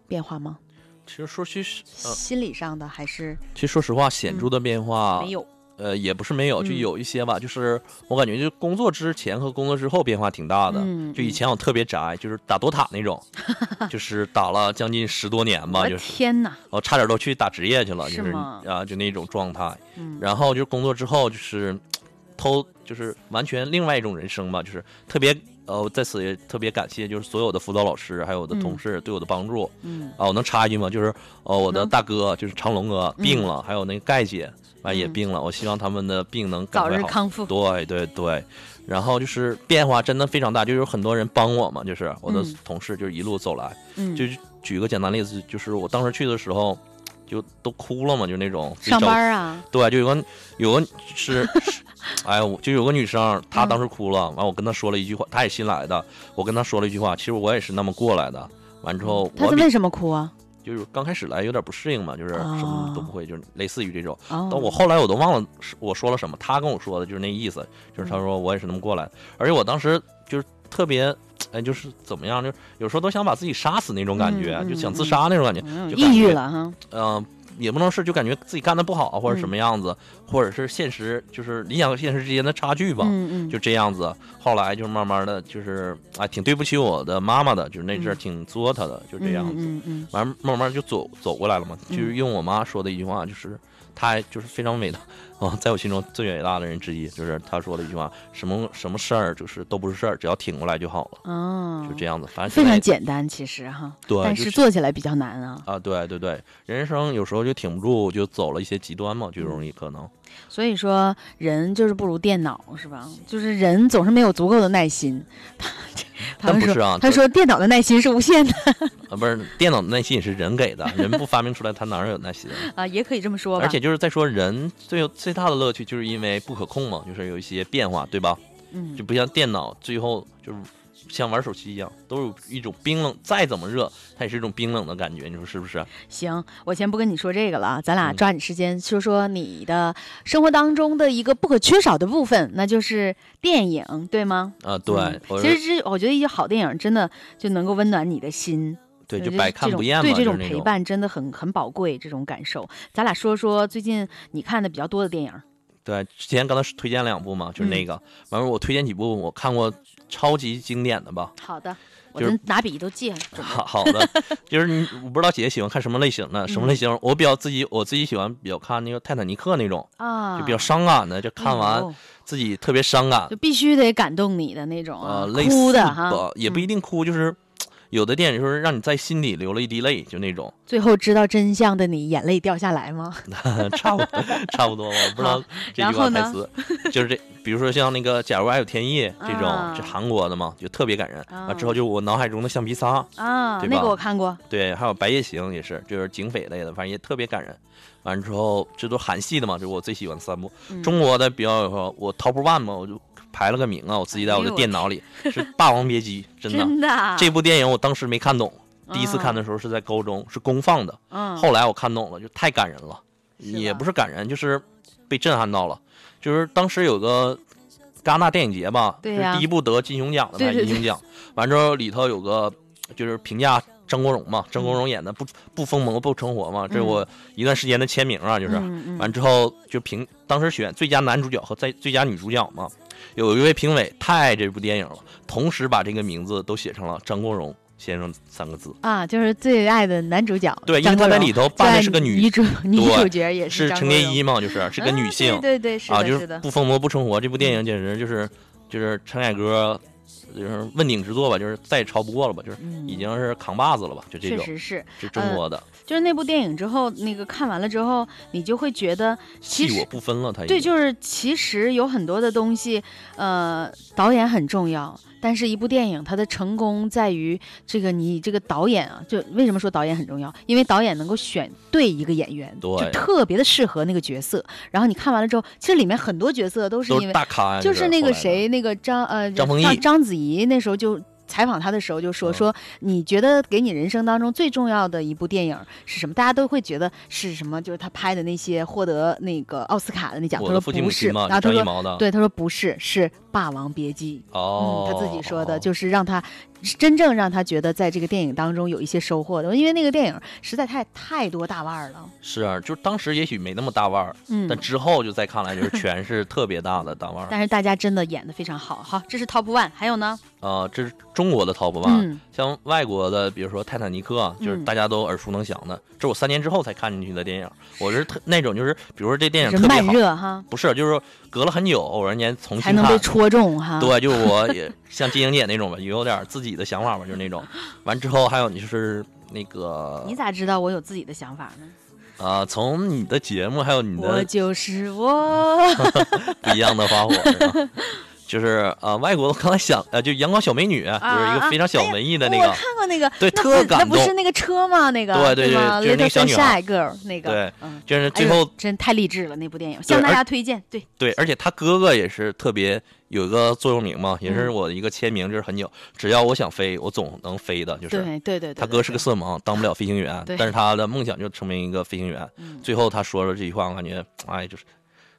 变化吗？其实说句实，呃，心理上的还是其实说实话，显著的变化、没有。呃，也不是没有，就嗯有一些吧。就是我感觉，就工作之前和工作之后变化挺大的。嗯就以前我特别宅，就是打多塔那种，就是打了将近十多年吧，就是天哪！我差点都去打职业去了，就是吗啊，就那种状态。嗯，然后就工作之后，就是 偷，就是完全另外一种人生吧，就是特别呃，在此也特别感谢，就是所有的辅导老师还有我的同事对我的帮助。嗯啊，我能插一句吗？就是呃，我的大哥就是长龙哥病了，还有那个盖姐完也嗯病了，我希望他们的病能赶早快康复。对对对，然后就是变化真的非常大，就有很多人帮我嘛，就是我的嗯同事就是一路走来，嗯，就举个简单例子，就是我当时去的时候就都哭了嘛，就那种上班啊，对，就有个有个是，是哎呀，我就有个女生，她嗯当时哭了，完我跟她说了一句话，她也新来的，我跟她说了一句话，其实我也是那么过来的。完之后，我比他是为什么哭啊？就是刚开始来有点不适应嘛，就是什么都哦不会，就是类似于这种。哦，但我后来我都忘了是我说了什么，她跟我说的就是那意思，就是她说我也是那么过来的，而且我当时就是特别，哎，就是怎么样，就是有时候都想把自己杀死那种感觉，就想自杀那种感觉，嗯就感觉抑郁了哈。嗯、也不能是就感觉自己干的不好或者什么样子，或者是现实就是理想和现实之间的差距吧。嗯嗯，就这样子，后来就慢慢的就是哎，挺对不起我的妈妈的，就是那阵儿嗯。挺作她的，就这样子。嗯嗯完、慢慢就走走过来了嘛，嗯就是用我妈说的一句话，就是她就是非常伟大啊，在我心中最伟大的人之一，就是他说的一句话，什么什么事儿就是都不是事儿，只要挺过来就好了，嗯，哦，就这样子。反正非常简单，其实哈，对，但是做起来比较难啊。啊，对对对，人生有时候就挺不住，就走了一些极端嘛，就嗯容易可能。所以说，人就是不如电脑，是吧？就是人总是没有足够的耐心。他 不是啊，他说电脑的耐心是无限的啊，不是电脑的耐心也是人给的，人不发明出来，他哪儿有耐心啊？啊，也可以这么说吧。而且就是在说人最有最大的乐趣，就是因为不可控嘛，就是有一些变化，对吧？嗯就不像电脑最后就是像玩手机一样，都有一种冰冷，再怎么热，它也是一种冰冷的感觉，你说是不是？行，我先不跟你说这个了，咱俩嗯抓紧时间说说你的生活当中的一个不可缺少的部分，那就是电影，对吗？啊，对，嗯其实这我觉得一些好电影真的就能够温暖你的心。对，就百看不厌嘛，对这种陪。伴真的很很宝贵，这种感受。咱俩说说最近你看的比较多的电影。对，之前刚才推荐两部嘛，就是那嗯个，完了我推荐几部我看过超级经典的吧。好的，我就是这拿笔都记了。好好的，就是你，我不知道姐姐喜欢看什么类型的，什么类嗯型？我比较自己，我自己喜欢比较看那个《泰坦尼克》那种，啊，就比较伤感的，就看哎完呦自己特别伤感就，必须得感动你的那种啊呃，，类哭的哈，，也不一嗯定哭，就是有的电影就是让你在心里流了一滴泪，就那种，最后知道真相的你，眼泪掉下来吗？差不多差不多吧，我不知道这句话台词，就是这，比如说像那个《假如爱有天意》这种，啊是韩国的嘛，就特别感人。啊之后就我脑海中的橡皮擦，啊，那个我看过，对，还有《白夜行》也是，就是警匪类的，反正也特别感人。完之后，这都韩系的嘛，这是我最喜欢的三部。嗯中国的比较有我 top one 嘛，我就排了个名啊，我自己在我的电脑里是《霸王别姬》，真的。真的啊这部电影我当时没看懂，第一次看的时候是在高中，是公放的。嗯，后来我看懂了，就太感人了，也不是感人，就是被震撼到了。就是当时有个戛纳电影节吧，对呀是第一部得金熊奖的吧银熊奖。完之后里头有个就是评价张国荣嘛，张国荣演的不不疯魔不成活嘛，这是我一段时间的签名啊，就是。嗯嗯完之后就评当时选最佳男主角和在最佳女主角嘛，有一位评委太爱这部电影了，同时把这个名字都写成了张国荣先生三个字。啊，就是最爱的男主角，对，因为他在里头扮的是个女女主女主角也是张国荣陈洁仪嘛，就是是个女啊性。对对对，是啊，就是，不疯魔不成活这部电影简直就是就是陈凯歌就是问鼎之作吧，就是再也超不过了吧，就是嗯。已经是扛把子了吧，就这确种，实是，是中国的。就是那部电影之后，那个看完了之后，你就会觉得其实我实。不分了，他对，就是其实有很多的东西，呃，导演很重要，但是一部电影它的成功在于这个你这个导演啊，就为什么说导演很重要？因为导演能够选对一个演员，就特别的适合那个角色。然后你看完了之后，其实里面很多角色都是因为大咖呀，就是那个谁，那个张呃张丰毅章子怡那时候就。采访他的时候就说嗯说，你觉得给你人生当中最重要的一部电影是什么？大家都会觉得是什么？就是他拍的那些获得那个奥斯卡的那奖。他说不是，然后他说对，他说不是，是《霸王别姬》。哦嗯，，他自己说的，哦就是让他真正让他觉得在这个电影当中有一些收获的，因为那个电影实在太太多大腕儿了。是啊，就是当时也许没那么大腕儿，嗯，但之后就再看来就是全是特别大的大腕儿。但是大家真的演的非常好。好，这是 Top One，还有呢？啊，这是中国的 top one，、嗯像外国的，比如说《泰坦尼克》，就是嗯大家都耳熟能详的，这是我三年之后才看进去的电影。我是特那种，就是比如说这电影特别好，热哈，不是，就是说隔了很久，偶然间重才能被。戳中哈。对，就是我也像金英姐那种吧，也有点自己的想法吧，就是那种。完之后还有你就是那个你咋知道我有自己的想法呢？啊、从你的节目还有你的我的就是我。不一样的花火，是吧就是呃，外国的刚才想呃，就阳光小美女，就是一个非常小文艺的那个，啊我看过那个，对特感动。那不是那个车吗？那个对对对就是那个小女孩。Girl 那个，对嗯，就是最后真太励志了那部电影，向大家推荐。对，对，而且他哥哥也是特别有一个座右铭嘛，也是嗯我的一个签名，就是很久，只要我想飞，我总能飞的，就是。对对对对，他哥是个色盲，当不了飞行员，但是他的梦想就成为一个飞行员。嗯。最后他说了这句话，我感觉哎，就是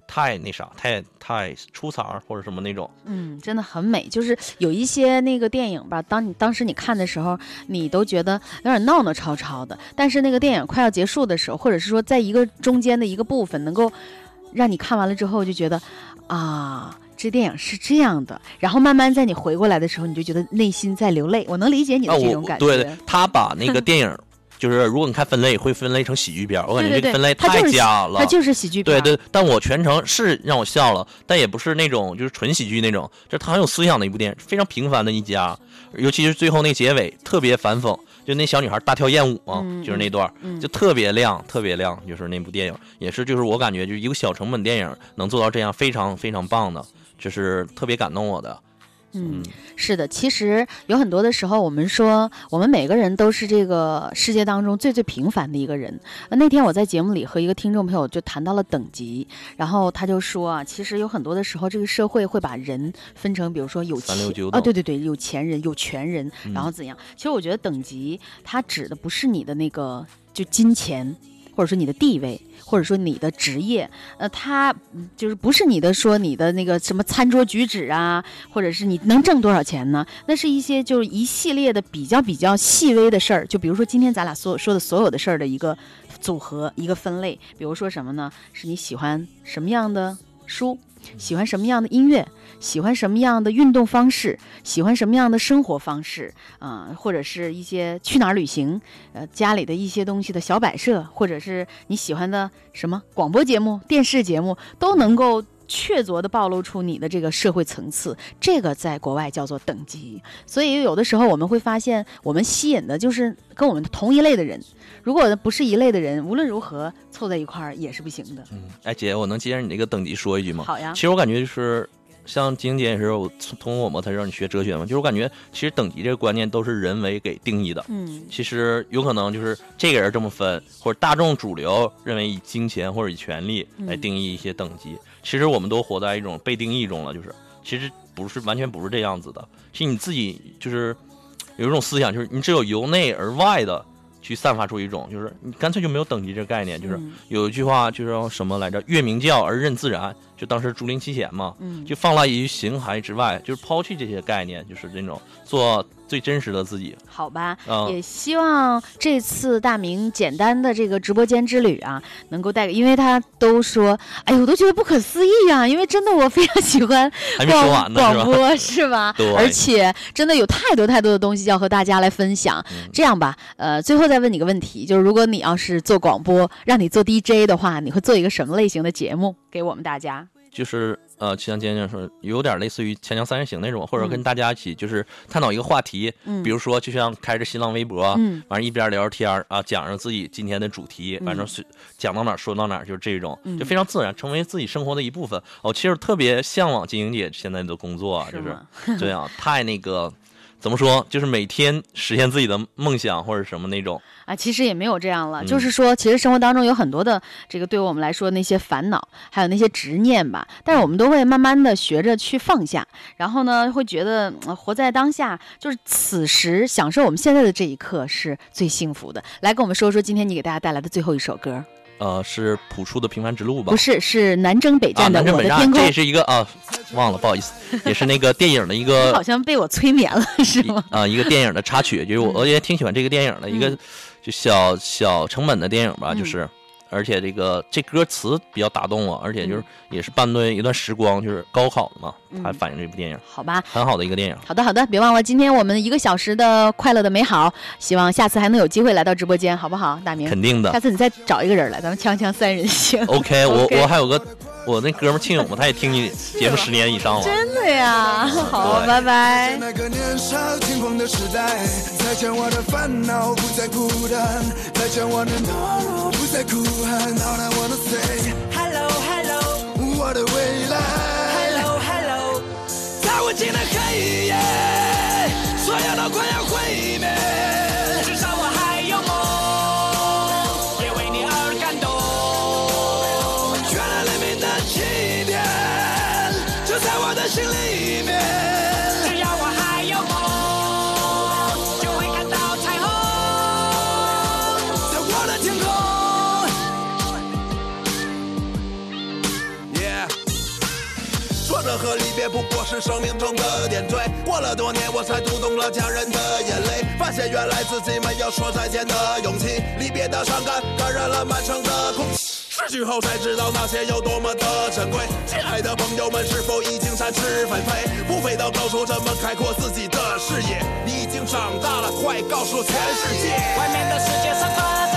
太那啥，太太出彩儿或者什么那种。嗯，真的很美。就是有一些那个电影吧，当你当时你看的时候，你都觉得有点闹闹吵吵的，但是那个电影快要结束的时候，或者是说在一个中间的一个部分，能够让你看完了之后就觉得啊。这电影是这样的，然后慢慢在你回过来的时候，你就觉得内心在流泪。我能理解你的啊，这种感觉。对，他把那个电影，就是如果你看分类，会分类成喜剧片，我感觉这个分类太假了。它就是喜剧片。对对，但我全程是让我笑了，但也不是那种就是纯喜剧那种，就是它很有思想的一部电影，非常平凡的一家，尤其是最后那结尾特别反讽，就那小女孩大跳艳舞嘛，嗯就是那段，嗯就特别亮，特别亮，就是那部电影，也是就是我感觉就是一个小成本电影能做到这样，非常非常棒的，就是特别感动我的。嗯，是的，其实有很多的时候，我们说我们每个人都是这个世界当中最最平凡的一个人。呃那天我在节目里和一个听众朋友就谈到了等级，然后他就说啊，其实有很多的时候，这个社会会把人分成，比如说有钱啊，对对对，有钱人、有权人，嗯然后怎样？其实我觉得等级它指的不是你的那个就金钱，或者说你的地位。或者说你的职业，呃，他就是不是你的说你的那个什么餐桌举止啊，或者是你能挣多少钱呢？那是一些就是一系列的比较比较细微的事儿，就比如说今天咱俩所说的所有的事儿的一个组合、一个分类。比如说什么呢？是你喜欢什么样的书，喜欢什么样的音乐，喜欢什么样的运动方式，喜欢什么样的生活方式啊、或者是一些去哪儿旅行，呃，家里的一些东西的小摆设，或者是你喜欢的什么广播节目、电视节目，都能够。确凿地暴露出你的这个社会层次，这个在国外叫做等级。所以有的时候我们会发现，我们吸引的就是跟我们同一类的人。如果不是一类的人，无论如何凑在一块儿也是不行的。嗯，哎姐，我能接着你这个等级说一句吗？好呀其，实我感觉就是。像晶姐也是，我通通过我嘛，她让你学哲学嘛，就是我感觉其实等级这个观念都是人为给定义的。嗯其实有可能就是这个人这么分，或者大众主流认为以金钱或者以权力来嗯定义一些等级。其实我们都活在一种被定义中了，就是其实不是完全不是这样子的，其实你自己就是有一种思想，就是你只有由内而外的去散发出一种，就是你干脆就没有等级这个概念。就是嗯有一句话就是叫什么来着？月明教而任自然，就当时竹林七贤嘛，嗯，就放辣于形骸之外，就是抛弃这些概念，就是那种做最真实的自己。好吧。嗯，也希望这次大明简单的这个直播间之旅啊，能够带给，因为他都说，哎呦，我都觉得不可思议啊，因为真的我非常喜欢 还没说完呢，广播是吧？对而且真的有太多太多的东西要和大家来分享。嗯这样吧，呃，最后再问你个问题，就是如果你要是做广播，让你做 DJ 的话，你会做一个什么类型的节目给我们大家？就是呃，就像今天说，有点类似于《锵锵三人行》那种，或者嗯跟大家一起就是探讨一个话题，嗯，比如说就像开着新浪微博，嗯完一边聊天儿啊，讲着自己今天的主题，反正讲到哪说到哪，就是这种，嗯就非常自然，成为自己生活的一部分。我其实特别向往金英姐现在的工作啊，就是吗？这样，太那个。怎么说？就是每天实现自己的梦想或者什么那种，啊，其实也没有这样了，嗯就是说，其实生活当中有很多的这个对于我们来说那些烦恼，还有那些执念吧，但是我们都会慢慢的学着去放下，然后呢，会觉得、呃活在当下，就是此时享受我们现在的这一刻是最幸福的。来跟我们说说今天你给大家带来的最后一首歌，呃，是朴树的《平凡之路》吧？不是，是南征北啊，战的《南征北战，我的天空这》也是一个啊，忘了，不好意思，也是那个电影的一个好像被我催眠了，是吗？啊、一个电影的插曲，就是我也挺喜欢这个电影的，一个嗯就小小成本的电影吧，嗯就是。而且这个这歌词比较打动我，而且就是嗯也是伴随一段时光，就是高考的嘛，嗯它反映这部电影好吧，很好的一个电影。好的，好的，别忘了今天我们一个小时的快乐的美好，希望下次还能有机会来到直播间，好不好？大明，肯定的下次你再找一个人来，咱们锵锵三人行。OK，我 我还有个我那哥们儿庆勇嘛，他也听你节目十年以上了。真的呀，好，对拜拜。那个年无尽的黑夜，所有都快要不过是生命中的点缀。过了多年，我才读懂了家人的眼泪，发现原来自己没有说再见的勇气。离别的伤感感染了满城的空气。失去后才知道那些有多么的珍贵。亲爱的朋友们，是否已经展翅纷飞？不飞到高处，怎么开阔自己的视野？你已经长大了，快告诉全世界！外面的世界散发着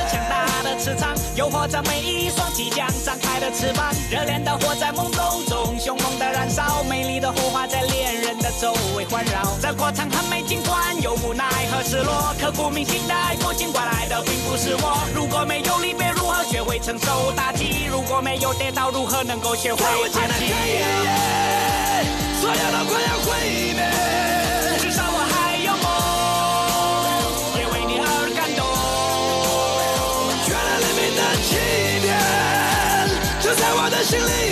的磁场，诱惑着每一双即将张开的翅膀。热恋的火在懵懂中凶猛的燃烧，美丽的火花在恋人的周围环绕。这过程很美，尽管有无奈和失落，刻骨铭心的爱过，尽管来的并不是我。如果没有离别，如何学会承受打击？如果没有跌倒，如何能够学会爬起？所有的快要毁灭。就